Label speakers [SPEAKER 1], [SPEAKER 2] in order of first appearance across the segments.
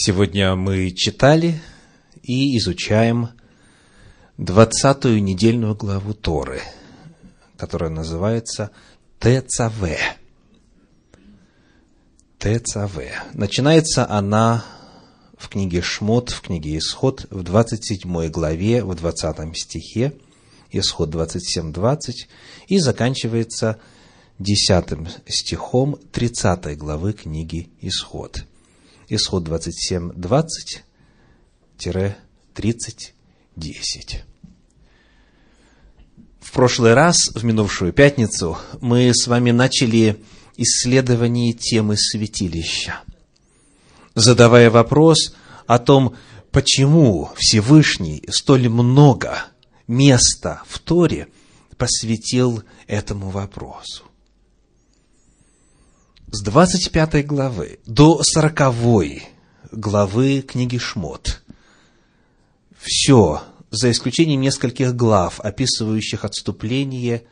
[SPEAKER 1] Сегодня мы читали и изучаем двадцатую недельную главу Торы, которая называется ТЦВ. ТЦВ. Начинается она в книге Шмот, в книге Исход, в 27 главе, в 20 стихе, Исход 27-20, и заканчивается 10 стихом 30 главы книги Исход. Исход 27, 20, 30, 10. В прошлый раз, в минувшую пятницу, мы с вами начали исследование темы святилища, задавая вопрос о том, почему Всевышний столь много места в Торе посвятил этому вопросу с 25 главы до 40 главы книги Шмот все, за исключением нескольких глав, описывающих отступление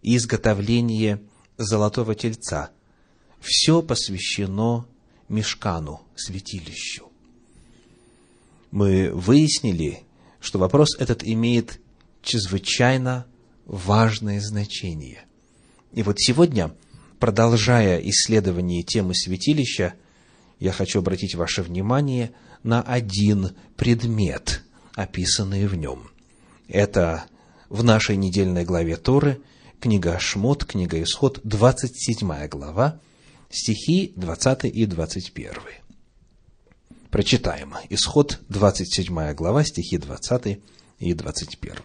[SPEAKER 1] и изготовление золотого тельца, все посвящено мешкану, святилищу. Мы выяснили, что вопрос этот имеет чрезвычайно важное значение. И вот сегодня – продолжая исследование темы святилища, я хочу обратить ваше внимание на один предмет, описанный в нем. Это в нашей недельной главе Торы, книга Шмот, книга Исход, 27 глава, стихи 20 и 21. Прочитаем. Исход, 27 глава, стихи 20 и 21.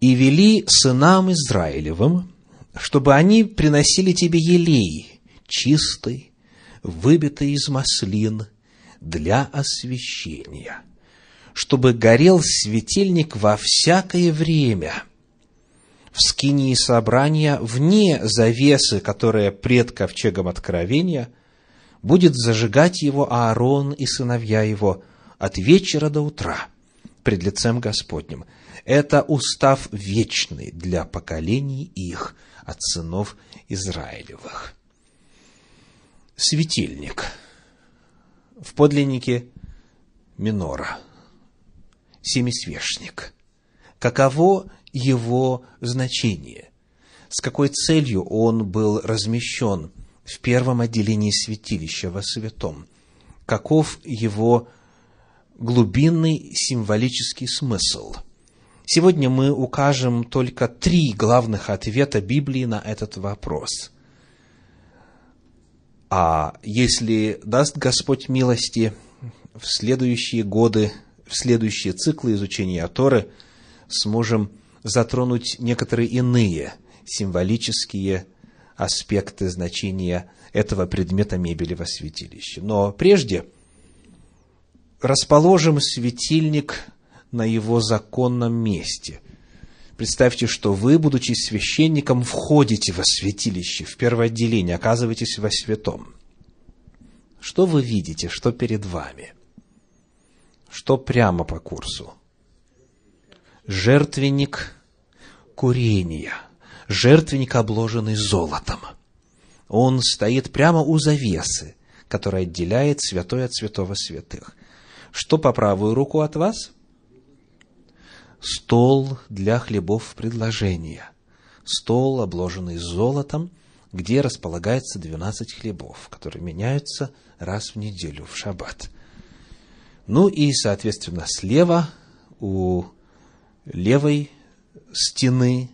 [SPEAKER 1] «И вели сынам Израилевым чтобы они приносили тебе елей, чистый, выбитый из маслин, для освящения, чтобы горел светильник во всякое время в скинии собрания вне завесы, которая пред ковчегом откровения, будет зажигать его Аарон и сыновья его от вечера до утра пред лицем Господним. Это устав вечный для поколений их, от сынов Израилевых. Светильник. В подлиннике минора. Семисвешник. Каково его значение? С какой целью он был размещен в первом отделении святилища во святом? Каков его глубинный символический смысл – Сегодня мы укажем только три главных ответа Библии на этот вопрос. А если даст Господь милости, в следующие годы, в следующие циклы изучения Торы сможем затронуть некоторые иные символические аспекты значения этого предмета мебели во святилище. Но прежде расположим светильник на его законном месте. Представьте, что вы, будучи священником, входите во святилище, в первое отделение, оказываетесь во святом. Что вы видите, что перед вами? Что прямо по курсу? Жертвенник курения, жертвенник, обложенный золотом. Он стоит прямо у завесы, которая отделяет святой от святого святых. Что по правую руку от вас – стол для хлебов предложения, стол, обложенный золотом, где располагается 12 хлебов, которые меняются раз в неделю в шаббат. Ну и, соответственно, слева у левой стены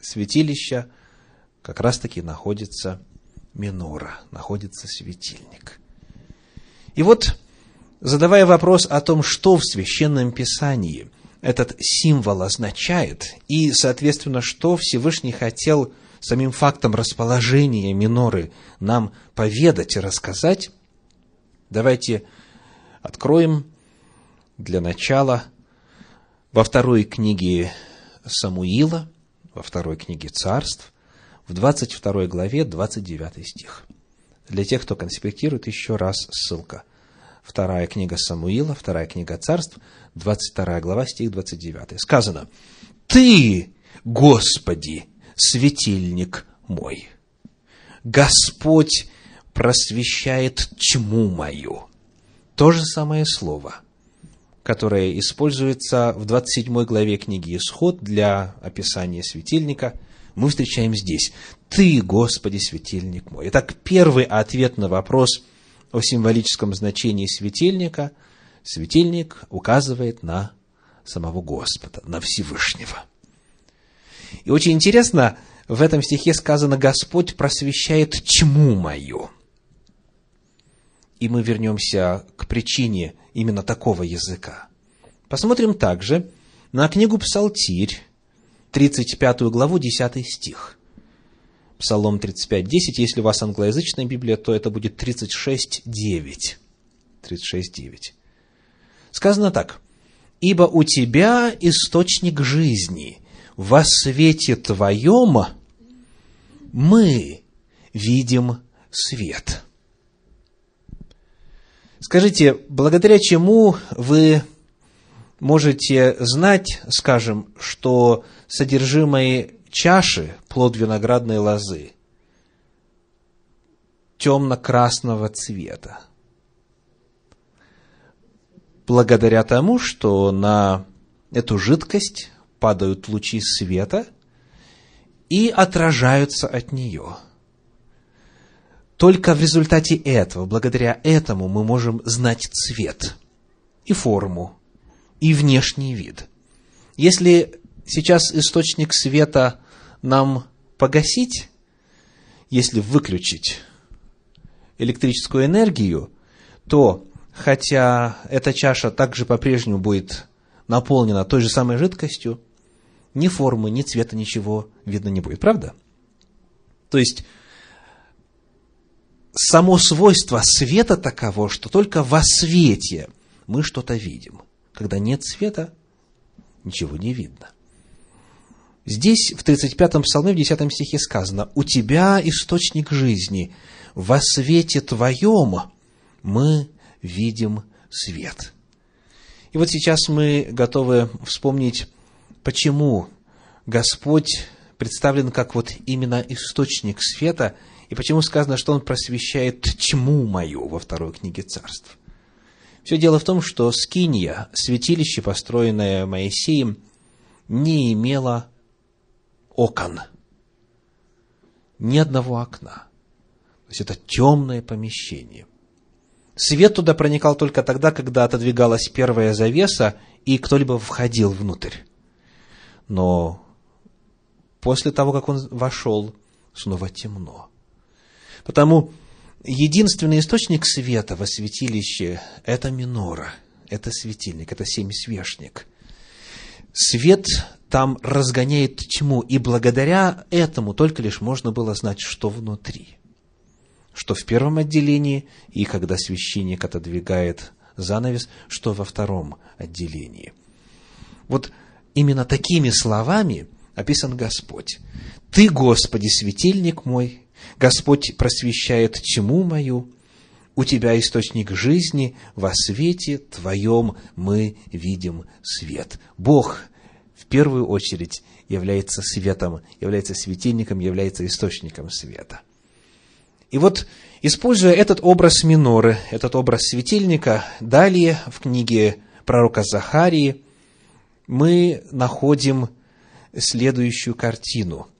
[SPEAKER 1] святилища как раз-таки находится минора, находится светильник. И вот, задавая вопрос о том, что в Священном Писании – этот символ означает, и, соответственно, что Всевышний хотел самим фактом расположения миноры нам поведать и рассказать, давайте откроем для начала во второй книге Самуила, во второй книге Царств, в 22 главе, 29 стих. Для тех, кто конспектирует, еще раз ссылка. Вторая книга Самуила, вторая книга Царств, 22 глава, стих 29. Сказано, «Ты, Господи, светильник мой, Господь просвещает тьму мою, то же самое слово, которое используется в 27 главе книги Исход для описания светильника, мы встречаем здесь. «Ты, Господи, светильник мой». Итак, первый ответ на вопрос о символическом значении светильника. Светильник указывает на самого Господа, на Всевышнего. И очень интересно, в этом стихе сказано «Господь просвещает тьму мою». И мы вернемся к причине именно такого языка. Посмотрим также на книгу «Псалтирь», 35 главу, 10 стих. Псалом 35, 10. Если у вас англоязычная Библия, то это будет 36, 9. 36, 9. Сказано так. «Ибо у тебя источник жизни, во свете твоем мы видим свет». Скажите, благодаря чему вы можете знать, скажем, что содержимое чаши, плод виноградной лозы, темно-красного цвета? Благодаря тому, что на эту жидкость падают лучи света и отражаются от нее – только в результате этого, благодаря этому, мы можем знать цвет и форму, и внешний вид. Если сейчас источник света нам погасить, если выключить электрическую энергию, то, хотя эта чаша также по-прежнему будет наполнена той же самой жидкостью, ни формы, ни цвета, ничего видно не будет. Правда? То есть, само свойство света таково, что только во свете мы что-то видим. Когда нет света, ничего не видно. Здесь, в 35-м псалме, в 10 стихе сказано, «У тебя источник жизни, во свете твоем мы видим свет». И вот сейчас мы готовы вспомнить, почему Господь представлен как вот именно источник света – и почему сказано, что он просвещает тьму мою во второй книге царств? Все дело в том, что Скинья, святилище, построенное Моисеем, не имело окон. Ни одного окна. То есть это темное помещение. Свет туда проникал только тогда, когда отодвигалась первая завеса, и кто-либо входил внутрь. Но после того, как он вошел, снова темно. Потому единственный источник света во святилище – это минора, это светильник, это семисвешник. Свет там разгоняет тьму, и благодаря этому только лишь можно было знать, что внутри. Что в первом отделении, и когда священник отодвигает занавес, что во втором отделении. Вот именно такими словами описан Господь. «Ты, Господи, светильник мой, Господь просвещает тьму мою, у Тебя источник жизни, во свете Твоем мы видим свет. Бог в первую очередь является светом, является светильником, является источником света. И вот, используя этот образ миноры, этот образ светильника, далее в книге пророка Захарии мы находим следующую картину –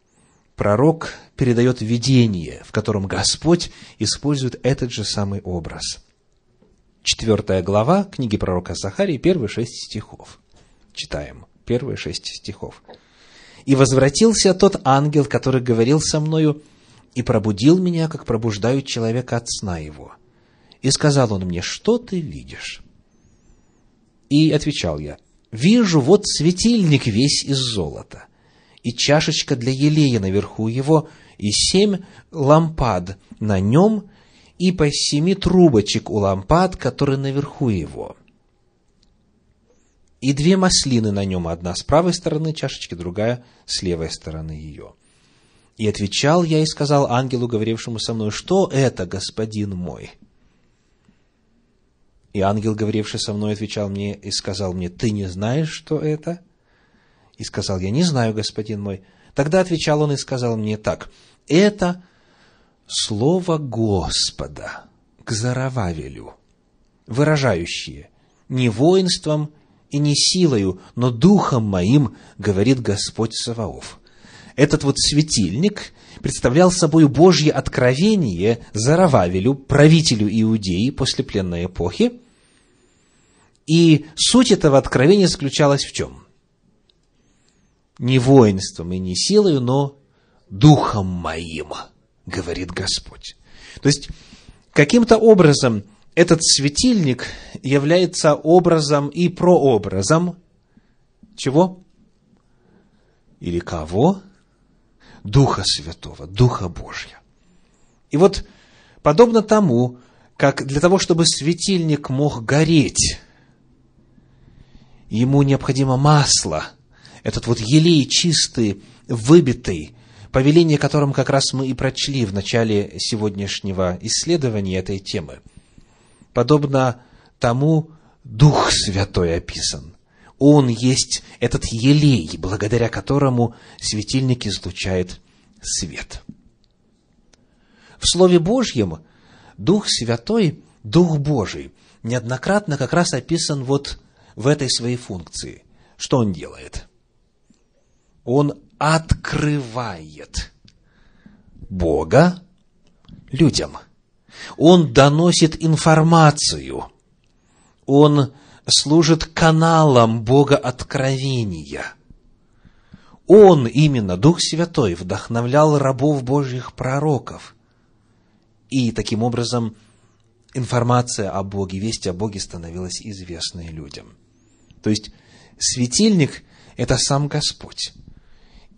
[SPEAKER 1] пророк передает видение, в котором Господь использует этот же самый образ. Четвертая глава книги пророка Захарии, первые шесть стихов. Читаем первые шесть стихов. «И возвратился тот ангел, который говорил со мною, и пробудил меня, как пробуждают человека от сна его. И сказал он мне, что ты видишь? И отвечал я, вижу вот светильник весь из золота, и чашечка для елея наверху его, и семь лампад на нем, и по семи трубочек у лампад, которые наверху его. И две маслины на нем, одна с правой стороны чашечки, другая с левой стороны ее. И отвечал я и сказал ангелу, говорившему со мной, что это, господин мой? И ангел, говоривший со мной, отвечал мне и сказал мне, ты не знаешь, что это? И сказал, я не знаю, господин мой. Тогда отвечал он и сказал мне так, это слово Господа к Зарававелю, выражающие «не воинством и не силою, но духом моим, говорит Господь Саваоф». Этот вот светильник представлял собой Божье откровение Зарававелю, правителю Иудеи после пленной эпохи. И суть этого откровения заключалась в чем? Не воинством и не силою, но духом моим, говорит Господь. То есть, каким-то образом этот светильник является образом и прообразом чего? Или кого? Духа Святого, Духа Божьего. И вот, подобно тому, как для того, чтобы светильник мог гореть, ему необходимо масло, этот вот елей чистый, выбитый, повеление которым как раз мы и прочли в начале сегодняшнего исследования этой темы. Подобно тому Дух Святой описан. Он есть этот елей, благодаря которому светильник излучает свет. В Слове Божьем Дух Святой, Дух Божий, неоднократно как раз описан вот в этой своей функции. Что он делает? Он открывает Бога людям. Он доносит информацию. Он служит каналом Бога откровения. Он, именно Дух Святой, вдохновлял рабов Божьих пророков. И таким образом информация о Боге, весть о Боге становилась известной людям. То есть светильник – это сам Господь.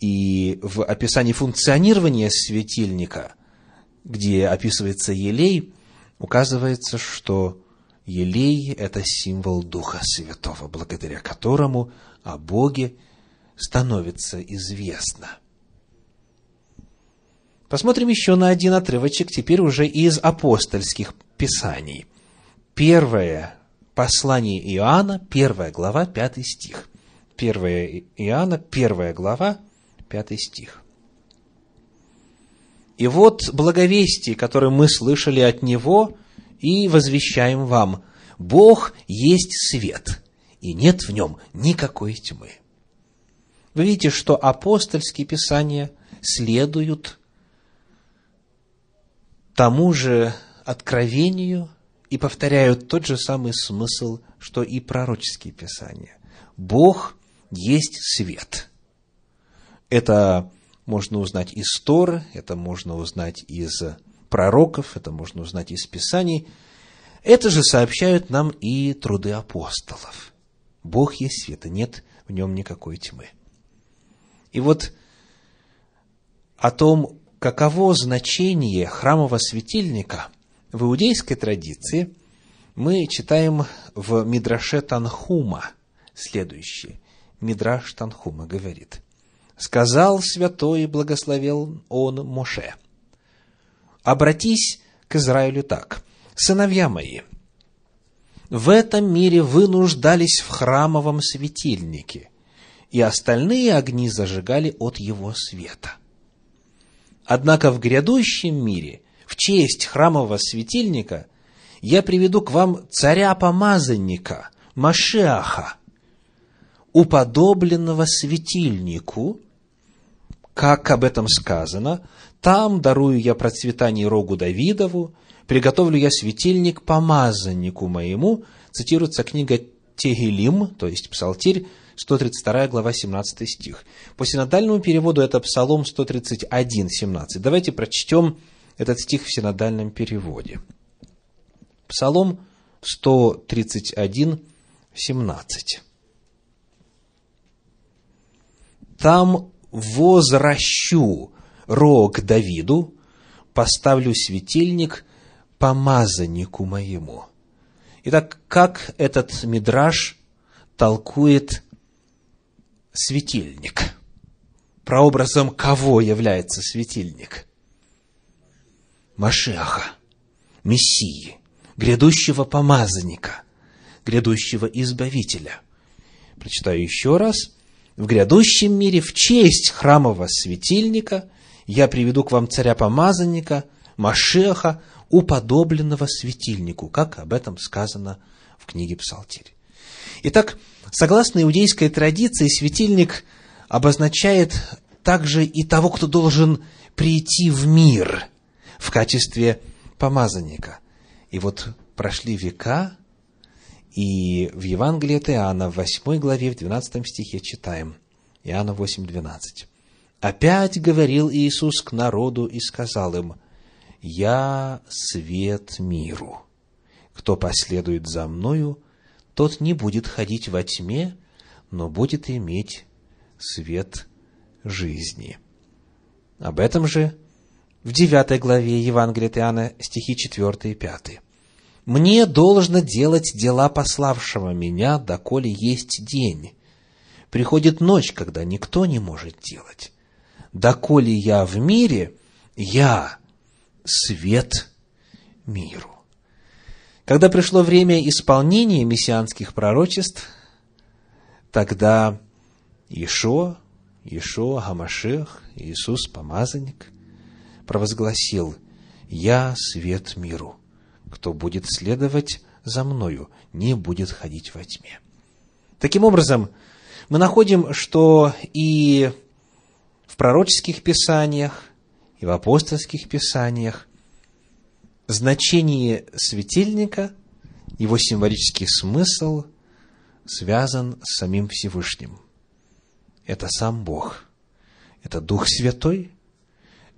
[SPEAKER 1] И в описании функционирования светильника, где описывается елей, указывается, что Елей – это символ Духа Святого, благодаря которому о Боге становится известно. Посмотрим еще на один отрывочек, теперь уже из апостольских писаний. Первое послание Иоанна, первая глава, пятый стих. Первое Иоанна, первая глава, пятый стих. И вот благовестие, которое мы слышали от Него, и возвещаем вам, Бог есть свет, и нет в нем никакой тьмы. Вы видите, что апостольские писания следуют тому же откровению и повторяют тот же самый смысл, что и пророческие писания. Бог есть свет. Это можно узнать из Торы, это можно узнать из пророков, это можно узнать из Писаний. Это же сообщают нам и труды апостолов. Бог есть света, нет в нем никакой тьмы. И вот о том, каково значение храмового светильника в иудейской традиции, мы читаем в Мидраше Танхума следующее. Мидраш Танхума говорит, «Сказал святой и благословил он Моше, обратись к Израилю так. «Сыновья мои, в этом мире вы нуждались в храмовом светильнике, и остальные огни зажигали от его света. Однако в грядущем мире, в честь храмового светильника, я приведу к вам царя-помазанника, Машиаха, уподобленного светильнику, как об этом сказано, там дарую я процветание рогу Давидову, приготовлю я светильник помазаннику моему, цитируется книга Тегелим, то есть Псалтирь, 132 глава, 17 стих. По синодальному переводу это Псалом 131, 17. Давайте прочтем этот стих в синодальном переводе. Псалом 131, 17. Там возвращу рог Давиду, поставлю светильник помазаннику моему. Итак, как этот мидраж толкует светильник? Прообразом кого является светильник? Машеха, Мессии, грядущего помазанника, грядущего избавителя. Прочитаю еще раз. В грядущем мире в честь храмового светильника – я приведу к вам царя-помазанника, Машеха, уподобленного светильнику, как об этом сказано в книге Псалтирь. Итак, согласно иудейской традиции, светильник обозначает также и того, кто должен прийти в мир в качестве помазанника. И вот прошли века, и в Евангелии от Иоанна, в 8 главе, в 12 стихе читаем, Иоанна 8, 12. «Опять говорил Иисус к народу и сказал им, «Я свет миру. Кто последует за Мною, тот не будет ходить во тьме, но будет иметь свет жизни». Об этом же в 9 главе Евангелия от Иоанна стихи 4 и 5. «Мне должно делать дела пославшего меня, доколе есть день. Приходит ночь, когда никто не может делать. Доколе я в мире, я свет миру». Когда пришло время исполнения мессианских пророчеств, тогда Ишо, Ишо, Гамашех, Иисус, помазанник, провозгласил, «Я свет миру. Кто будет следовать за мною, не будет ходить во тьме». Таким образом, мы находим, что и в пророческих писаниях, и в апостольских писаниях значение светильника, его символический смысл связан с самим Всевышним. Это сам Бог. Это Дух Святой.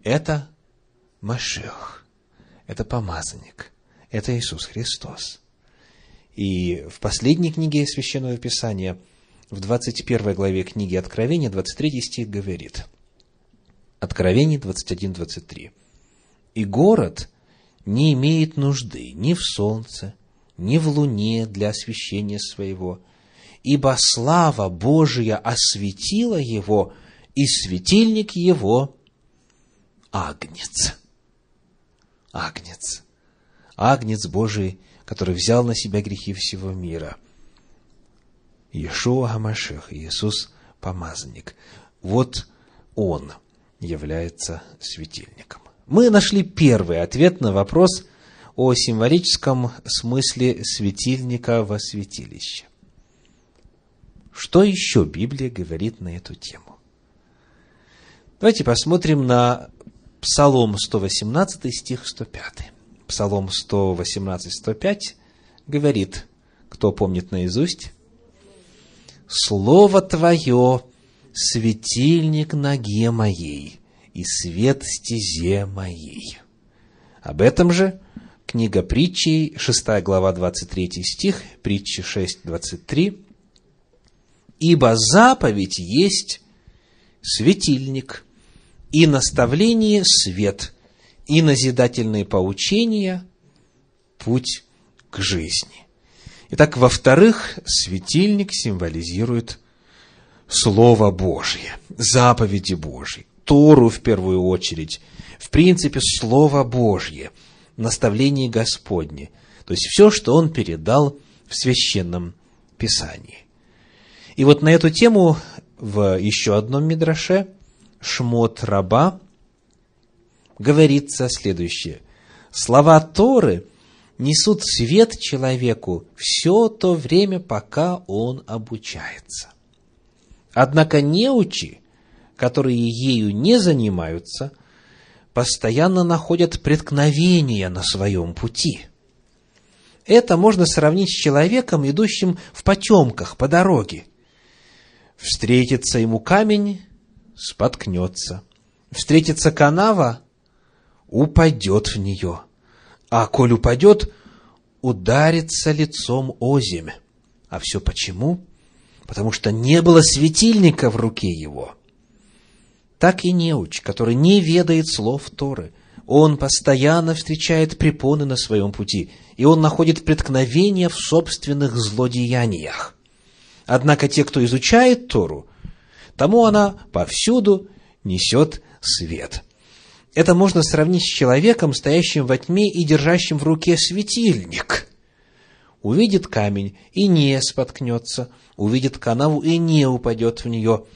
[SPEAKER 1] Это Машех. Это помазанник. Это Иисус Христос. И в последней книге Священного Писания, в 21 главе книги Откровения, 23 стих говорит. Откровение 21-23. «И город не имеет нужды ни в солнце, ни в луне для освещения своего, ибо слава Божия осветила его, и светильник его – агнец». Агнец. Агнец Божий, который взял на себя грехи всего мира. Иешуа Гамашех, Иисус помазанник. Вот Он является светильником. Мы нашли первый ответ на вопрос о символическом смысле светильника во святилище. Что еще Библия говорит на эту тему? Давайте посмотрим на Псалом 118, стих 105. Псалом 118, 105 говорит, кто помнит наизусть, «Слово Твое – светильник ноге моей и свет стезе моей». Об этом же книга притчей, 6 глава, 23 стих, притчи 6, 23. «Ибо заповедь есть светильник, и наставление – свет, и назидательные поучения – путь к жизни. Итак, во-вторых, светильник символизирует Слово Божье, заповеди Божьи, Тору в первую очередь, в принципе, Слово Божье, наставление Господне, то есть все, что Он передал в Священном Писании. И вот на эту тему в еще одном мидраше – Шмот раба говорится следующее. Слова Торы несут свет человеку все то время, пока он обучается. Однако неучи, которые ею не занимаются, постоянно находят преткновения на своем пути. Это можно сравнить с человеком, идущим в потемках по дороге. Встретится ему камень, споткнется. Встретится канава, упадет в нее. А коль упадет, ударится лицом о земь. А все почему? Потому что не было светильника в руке его. Так и неуч, который не ведает слов Торы. Он постоянно встречает препоны на своем пути, и он находит преткновения в собственных злодеяниях. Однако те, кто изучает Тору, тому она повсюду несет свет. Это можно сравнить с человеком, стоящим во тьме и держащим в руке светильник. Увидит камень и не споткнется, увидит канаву и не упадет в нее.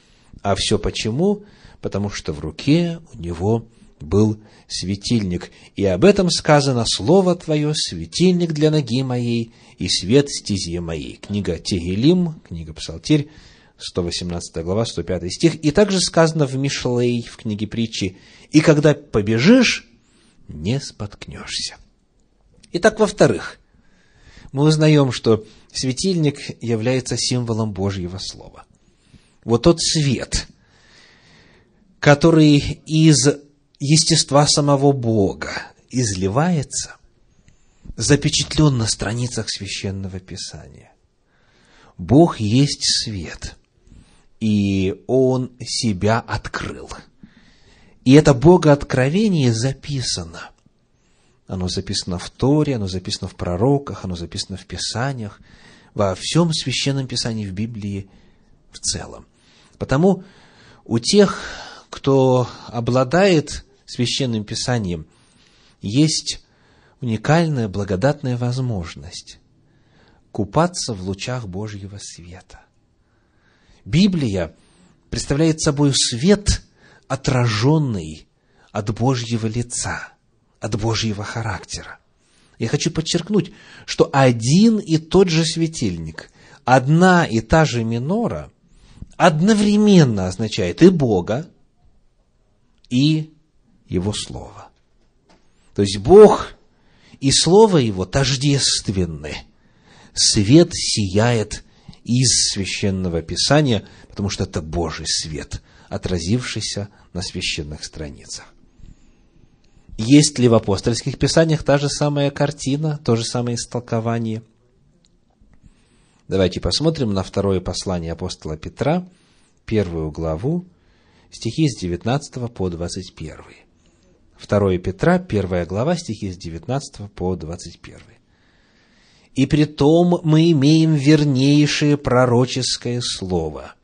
[SPEAKER 1] А все почему? Потому что в руке у него был светильник. И об этом сказано «Слово Твое, светильник для ноги моей и свет стези моей». Книга Тегелим, книга Псалтирь, 118 глава, 105 стих. И также сказано в Мишлей, в книге притчи, «И когда побежишь, не споткнешься». Итак, во-вторых, мы узнаем, что светильник является символом Божьего Слова. Вот тот свет, который из естества самого Бога изливается, запечатлен на страницах Священного Писания. Бог есть свет, и Он себя открыл. И это Богооткровение записано. Оно записано в Торе, оно записано в пророках, оно записано в Писаниях, во всем Священном Писании, в Библии в целом. Потому у тех, кто обладает Священным Писанием, есть уникальная благодатная возможность купаться в лучах Божьего света. Библия представляет собой свет, отраженный от Божьего лица, от Божьего характера. Я хочу подчеркнуть, что один и тот же светильник, одна и та же минора одновременно означает и Бога, и Его Слово. То есть Бог и Слово Его тождественны. Свет сияет из священного писания, потому что это Божий свет, отразившийся на священных страницах. Есть ли в апостольских писаниях та же самая картина, то же самое истолкование? Давайте посмотрим на второе послание апостола Петра, первую главу, стихи с 19 по 21. 2 Петра, первая глава, стихи с 19 по 21. «И при том мы имеем вернейшее пророческое слово.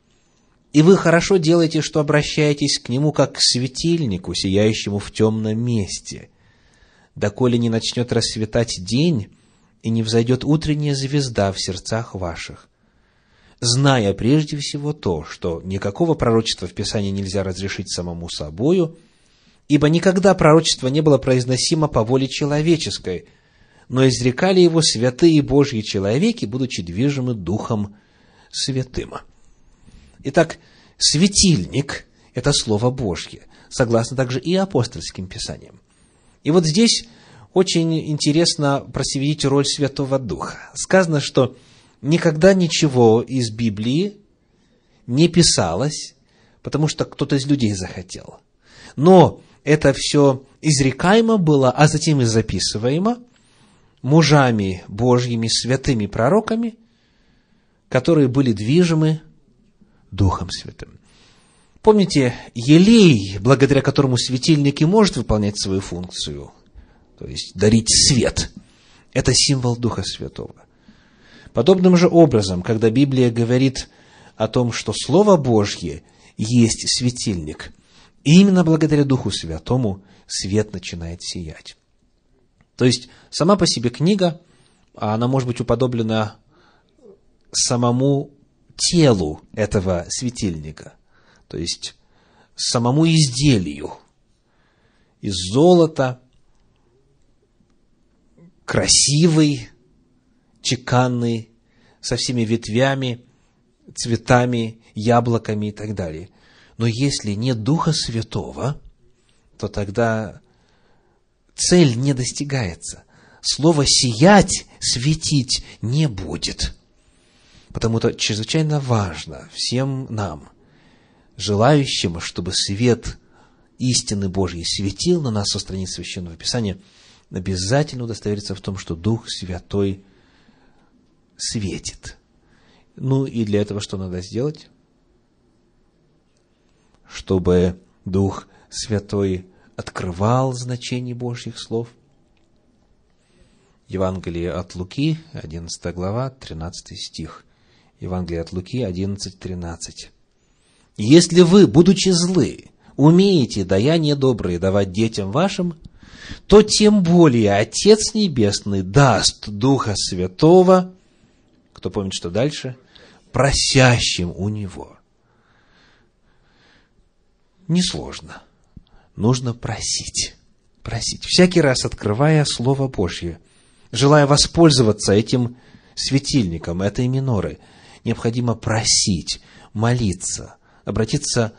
[SPEAKER 1] И вы хорошо делаете, что обращаетесь к нему, как к светильнику, сияющему в темном месте, доколе не начнет расцветать день, и не взойдет утренняя звезда в сердцах ваших, зная прежде всего то, что никакого пророчества в Писании нельзя разрешить самому собою, ибо никогда пророчество не было произносимо по воле человеческой, но изрекали его святые Божьи человеки, будучи движимы Духом Святым. Итак, светильник – это Слово Божье, согласно также и апостольским писаниям. И вот здесь очень интересно просветить роль Святого Духа. Сказано, что никогда ничего из Библии не писалось, потому что кто-то из людей захотел. Но это все изрекаемо было, а затем и записываемо мужами Божьими, святыми пророками, которые были движимы Духом Святым. Помните, елей, благодаря которому светильник и может выполнять свою функцию, то есть дарить свет, это символ Духа Святого. Подобным же образом, когда Библия говорит о том, что Слово Божье есть светильник, именно благодаря Духу Святому свет начинает сиять. То есть, сама по себе книга, она может быть уподоблена самому телу этого светильника, то есть самому изделию из золота, красивый, чеканный, со всеми ветвями, цветами, яблоками и так далее. Но если нет Духа Святого, то тогда цель не достигается. Слово «сиять», «светить» не будет. Потому что чрезвычайно важно всем нам, желающим, чтобы свет истины Божьей светил на нас со страниц Священного Писания, обязательно удостовериться в том, что Дух Святой – светит. Ну и для этого что надо сделать? Чтобы Дух Святой открывал значение Божьих слов. Евангелие от Луки, 11 глава, 13 стих. Евангелие от Луки, 11, 13. «Если вы, будучи злы, умеете даяние добрые давать детям вашим, то тем более Отец Небесный даст Духа Святого кто помнит, что дальше? Просящим у него. Несложно. нужно просить. Просить. Всякий раз открывая Слово Божье, желая воспользоваться этим светильником, этой миноры, необходимо просить, молиться, обратиться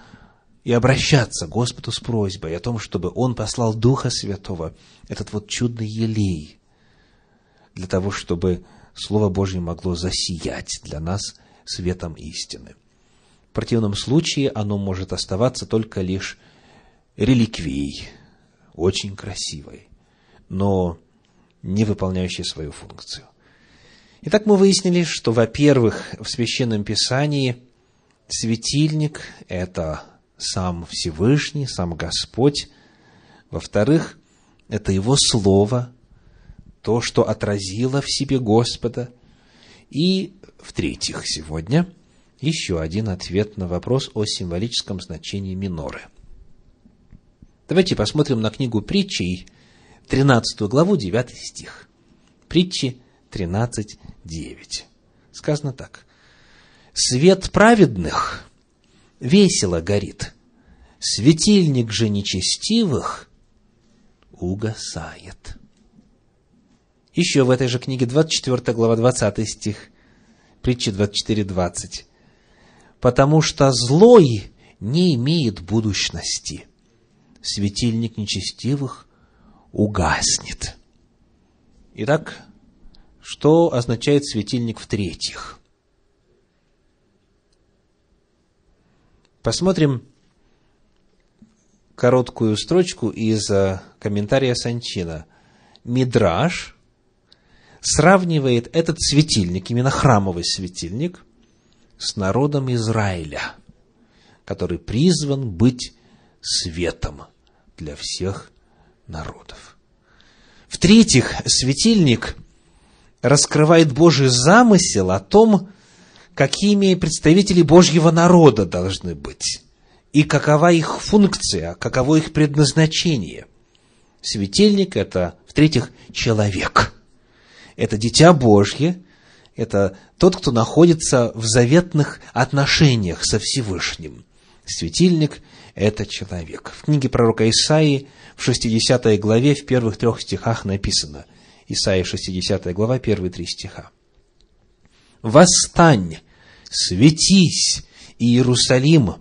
[SPEAKER 1] и обращаться к Господу с просьбой о том, чтобы Он послал Духа Святого, этот вот чудный елей, для того, чтобы Слово Божье могло засиять для нас светом истины. В противном случае оно может оставаться только лишь реликвией, очень красивой, но не выполняющей свою функцию. Итак, мы выяснили, что, во-первых, в Священном Писании светильник – это сам Всевышний, сам Господь. Во-вторых, это Его Слово, то, что отразило в себе Господа. И, в-третьих, сегодня еще один ответ на вопрос о символическом значении миноры. Давайте посмотрим на книгу притчей, 13 главу, 9 стих. Притчи 13, 9. Сказано так. «Свет праведных весело горит, светильник же нечестивых угасает». Еще в этой же книге 24 глава 20 стих, притча 24, 20. «Потому что злой не имеет будущности, светильник нечестивых угаснет». Итак, что означает светильник в-третьих? Посмотрим короткую строчку из э, комментария Санчина. Мидраш сравнивает этот светильник, именно храмовый светильник, с народом Израиля, который призван быть светом для всех народов. В-третьих, светильник раскрывает Божий замысел о том, какими представители Божьего народа должны быть, и какова их функция, каково их предназначение. Светильник – это, в-третьих, человек. Это дитя Божье, это тот, кто находится в заветных отношениях со Всевышним. Светильник – это человек. В книге пророка Исаии в 60 главе в первых трех стихах написано – Исайя 60 глава, первые три стиха. «Восстань, светись, Иерусалим,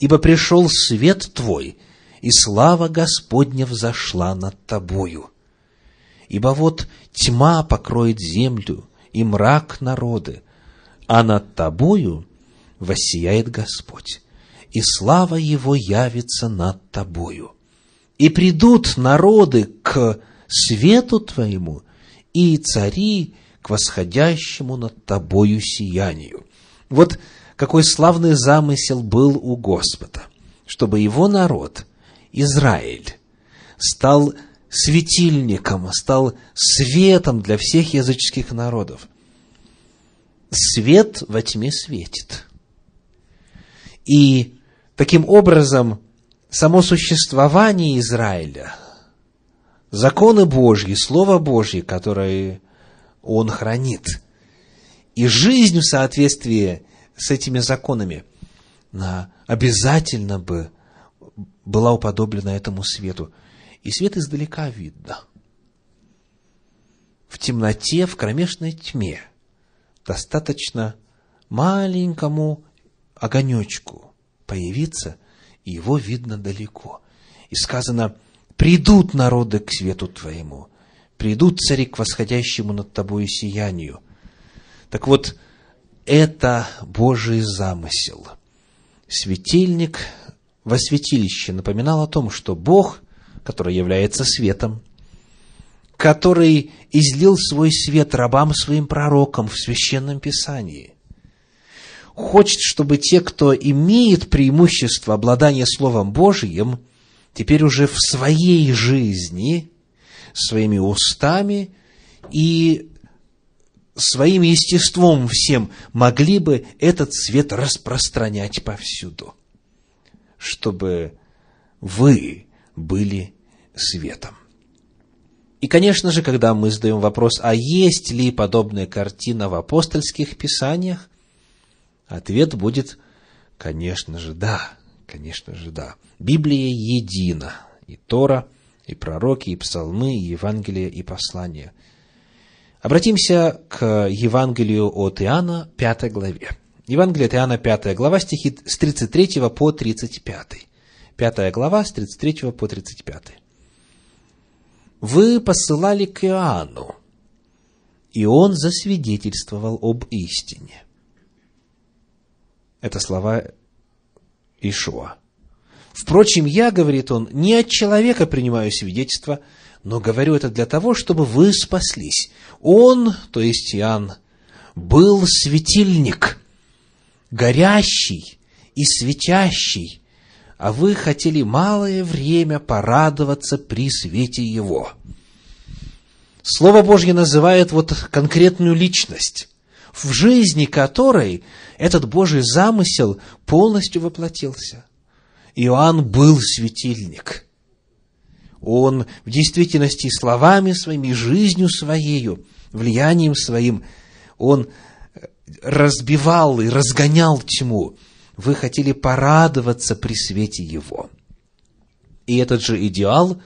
[SPEAKER 1] ибо пришел свет твой, и слава Господня взошла над тобою. Ибо вот тьма покроет землю, и мрак народы, а над тобою воссияет Господь, и слава Его явится над тобою. И придут народы к свету твоему, и цари к восходящему над тобою сиянию. Вот какой славный замысел был у Господа, чтобы его народ, Израиль, стал светильником, стал светом для всех языческих народов. Свет во тьме светит. И таким образом само существование Израиля – законы Божьи, Слово Божье, которое он хранит, и жизнь в соответствии с этими законами, обязательно бы была уподоблена этому свету. И свет издалека видно. В темноте, в кромешной тьме достаточно маленькому огонечку появиться, и его видно далеко. И сказано, Придут народы к свету Твоему, придут цари к восходящему над Тобою сиянию. Так вот, это Божий замысел. Светильник во святилище напоминал о том, что Бог, который является светом, который излил свой свет рабам своим пророкам в Священном Писании, хочет, чтобы те, кто имеет преимущество обладания Словом Божиим – теперь уже в своей жизни, своими устами и своим естеством всем могли бы этот свет распространять повсюду, чтобы вы были светом. И, конечно же, когда мы задаем вопрос, а есть ли подобная картина в апостольских писаниях, ответ будет, конечно же, да. Конечно же, да. Библия едина. и Тора, и пророки, и псалмы, и Евангелия, и послания. Обратимся к Евангелию от Иоанна, 5 главе. Евангелие от Иоанна, 5 глава, стихи с 33 по 35. 5 глава, с 33 по 35. «Вы посылали к Иоанну, и он засвидетельствовал об истине». Это слова Ишуа. Впрочем, я, говорит он, не от человека принимаю свидетельство, но говорю это для того, чтобы вы спаслись. Он, то есть Иоанн, был светильник, горящий и светящий, а вы хотели малое время порадоваться при свете его. Слово Божье называет вот конкретную личность, в жизни которой этот Божий замысел полностью воплотился. Иоанн был светильник. Он в действительности словами своими, жизнью своею, влиянием своим, он разбивал и разгонял тьму. Вы хотели порадоваться при свете его. И этот же идеал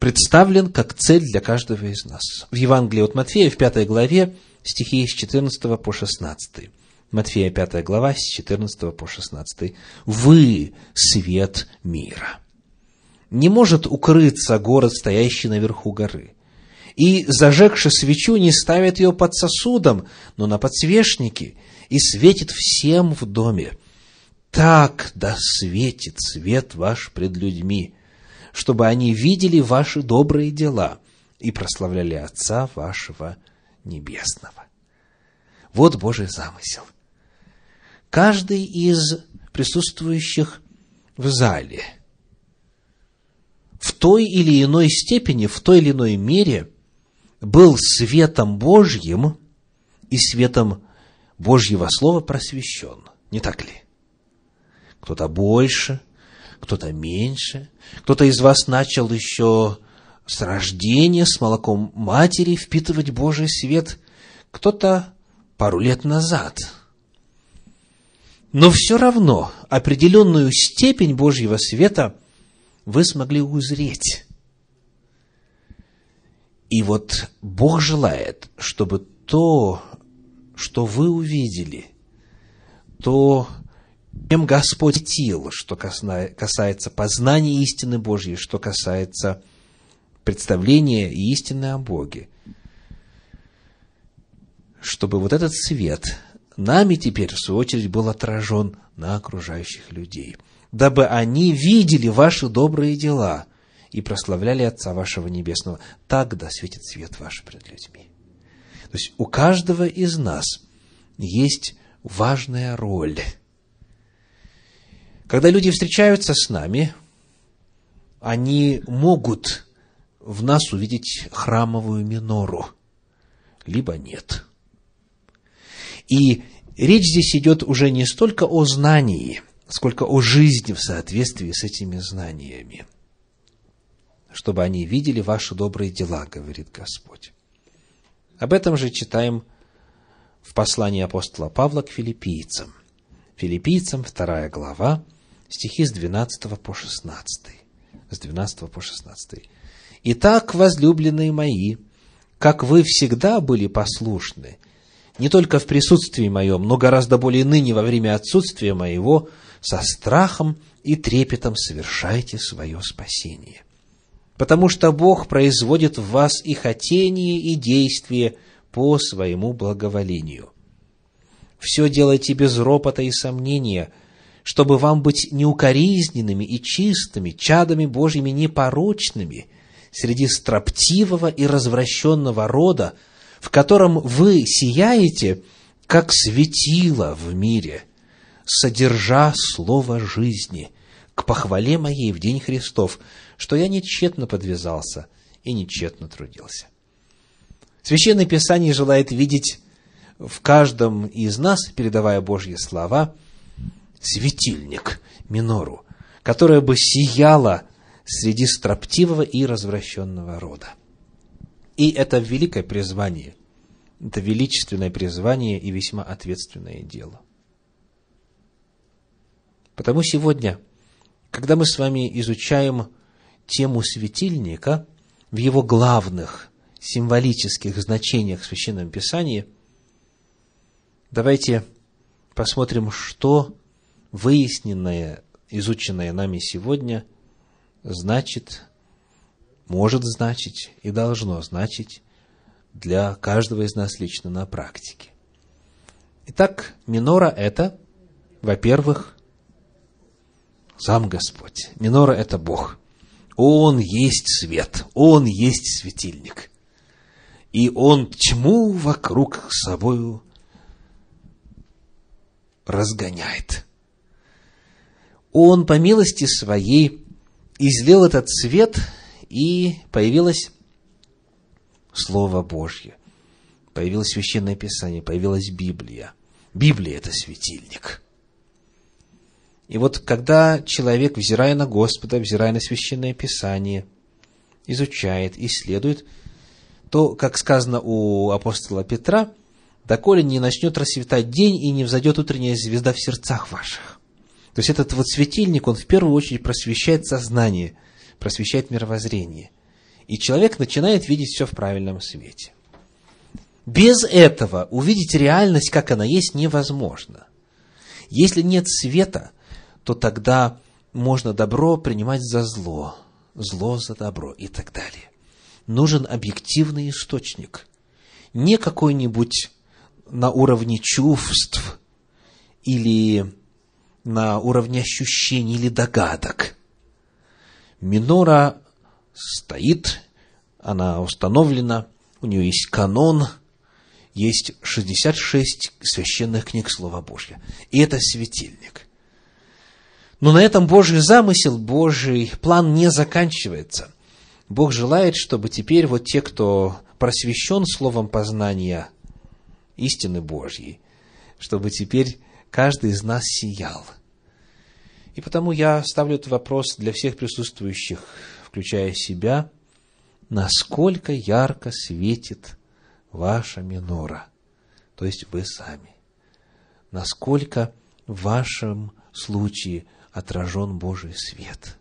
[SPEAKER 1] представлен как цель для каждого из нас. В Евангелии от Матфея в пятой главе стихи с 14 по 16. Матфея 5 глава, с 14 по 16. «Вы – свет мира». Не может укрыться город, стоящий наверху горы. И, зажегши свечу, не ставит ее под сосудом, но на подсвечнике, и светит всем в доме. Так да светит свет ваш пред людьми, чтобы они видели ваши добрые дела и прославляли Отца вашего Небесного. Вот Божий замысел – каждый из присутствующих в зале в той или иной степени, в той или иной мере был светом Божьим и светом Божьего Слова просвещен. Не так ли? Кто-то больше, кто-то меньше. Кто-то из вас начал еще с рождения, с молоком матери впитывать Божий свет. Кто-то пару лет назад – но все равно определенную степень Божьего света вы смогли узреть. И вот Бог желает, чтобы то, что вы увидели, то, чем Господь тил, что касается познания истины Божьей, что касается представления и истины о Боге, чтобы вот этот свет – нами теперь, в свою очередь, был отражен на окружающих людей, дабы они видели ваши добрые дела и прославляли Отца вашего Небесного. Тогда светит свет ваш пред людьми. То есть у каждого из нас есть важная роль. Когда люди встречаются с нами, они могут в нас увидеть храмовую минору, либо нет – и речь здесь идет уже не столько о знании, сколько о жизни в соответствии с этими знаниями. Чтобы они видели ваши добрые дела, говорит Господь. Об этом же читаем в послании апостола Павла к филиппийцам. Филиппийцам, вторая глава, стихи с 12 по 16. С 12 по 16. «Итак, возлюбленные мои, как вы всегда были послушны – не только в присутствии моем, но гораздо более ныне во время отсутствия моего, со страхом и трепетом совершайте свое спасение. Потому что Бог производит в вас и хотение, и действие по своему благоволению. Все делайте без ропота и сомнения, чтобы вам быть неукоризненными и чистыми, чадами Божьими непорочными, среди строптивого и развращенного рода, в котором вы сияете, как светило в мире, содержа слово жизни, к похвале моей в день Христов, что я нечетно подвязался и нечетно трудился. Священное Писание желает видеть в каждом из нас, передавая Божьи слова, светильник, минору, которая бы сияла среди строптивого и развращенного рода. И это великое призвание, это величественное призвание и весьма ответственное дело. Потому сегодня, когда мы с вами изучаем тему светильника в его главных символических значениях в Священном Писании, давайте посмотрим, что выясненное, изученное нами сегодня значит, может значить и должно значить для каждого из нас лично на практике. Итак, минора – это, во-первых, сам Господь. Минора – это Бог. Он есть свет, Он есть светильник. И Он тьму вокруг собою разгоняет. Он по милости своей излил этот свет, и появилось Слово Божье. Появилось Священное Писание, появилась Библия. Библия – это светильник. И вот когда человек, взирая на Господа, взирая на Священное Писание, изучает, исследует, то, как сказано у апостола Петра, доколе не начнет расцветать день и не взойдет утренняя звезда в сердцах ваших. То есть этот вот светильник, он в первую очередь просвещает сознание, просвещает мировоззрение – и человек начинает видеть все в правильном свете. Без этого увидеть реальность, как она есть, невозможно. Если нет света, то тогда можно добро принимать за зло, зло за добро и так далее. Нужен объективный источник, не какой-нибудь на уровне чувств или на уровне ощущений или догадок. Минора стоит, она установлена, у нее есть канон, есть 66 священных книг Слова Божьего. И это светильник. Но на этом Божий замысел, Божий план не заканчивается. Бог желает, чтобы теперь вот те, кто просвещен словом познания истины Божьей, чтобы теперь каждый из нас сиял. И потому я ставлю этот вопрос для всех присутствующих включая себя, насколько ярко светит ваша минора, то есть вы сами. Насколько в вашем случае отражен Божий свет.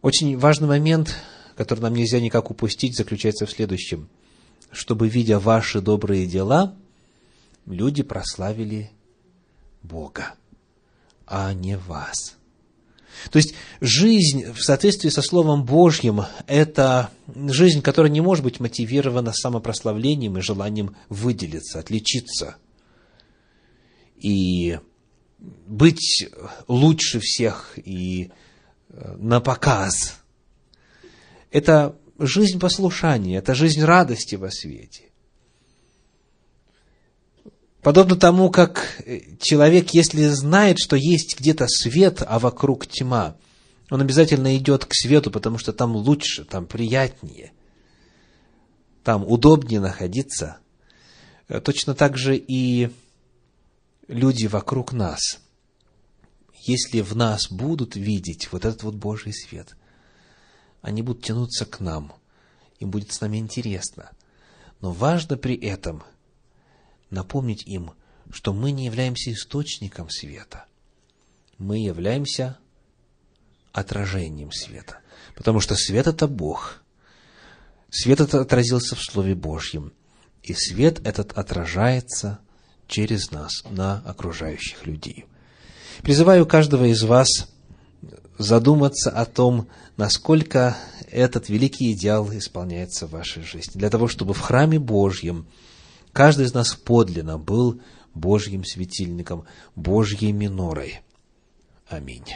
[SPEAKER 1] Очень важный момент, который нам нельзя никак упустить, заключается в следующем. Чтобы, видя ваши добрые дела, люди прославили Бога, а не вас – то есть жизнь в соответствии со Словом Божьим – это жизнь, которая не может быть мотивирована самопрославлением и желанием выделиться, отличиться. И быть лучше всех и э, на показ. Это жизнь послушания, это жизнь радости во свете. Подобно тому, как человек, если знает, что есть где-то свет, а вокруг тьма, он обязательно идет к свету, потому что там лучше, там приятнее, там удобнее находиться. Э, точно так же и люди вокруг нас. Если в нас будут видеть вот этот вот Божий свет, они будут тянуться к нам, им будет с нами интересно. Но важно при этом – напомнить им, что мы не являемся источником света. Мы являемся отражением света. Потому что свет – это Бог. Свет этот отразился в Слове Божьем. И свет этот отражается через нас на окружающих людей. Призываю каждого из вас задуматься о том, насколько этот великий идеал исполняется в вашей жизни. Для того, чтобы в храме Божьем – Каждый из нас подлинно был Божьим светильником, Божьей минорой. Аминь.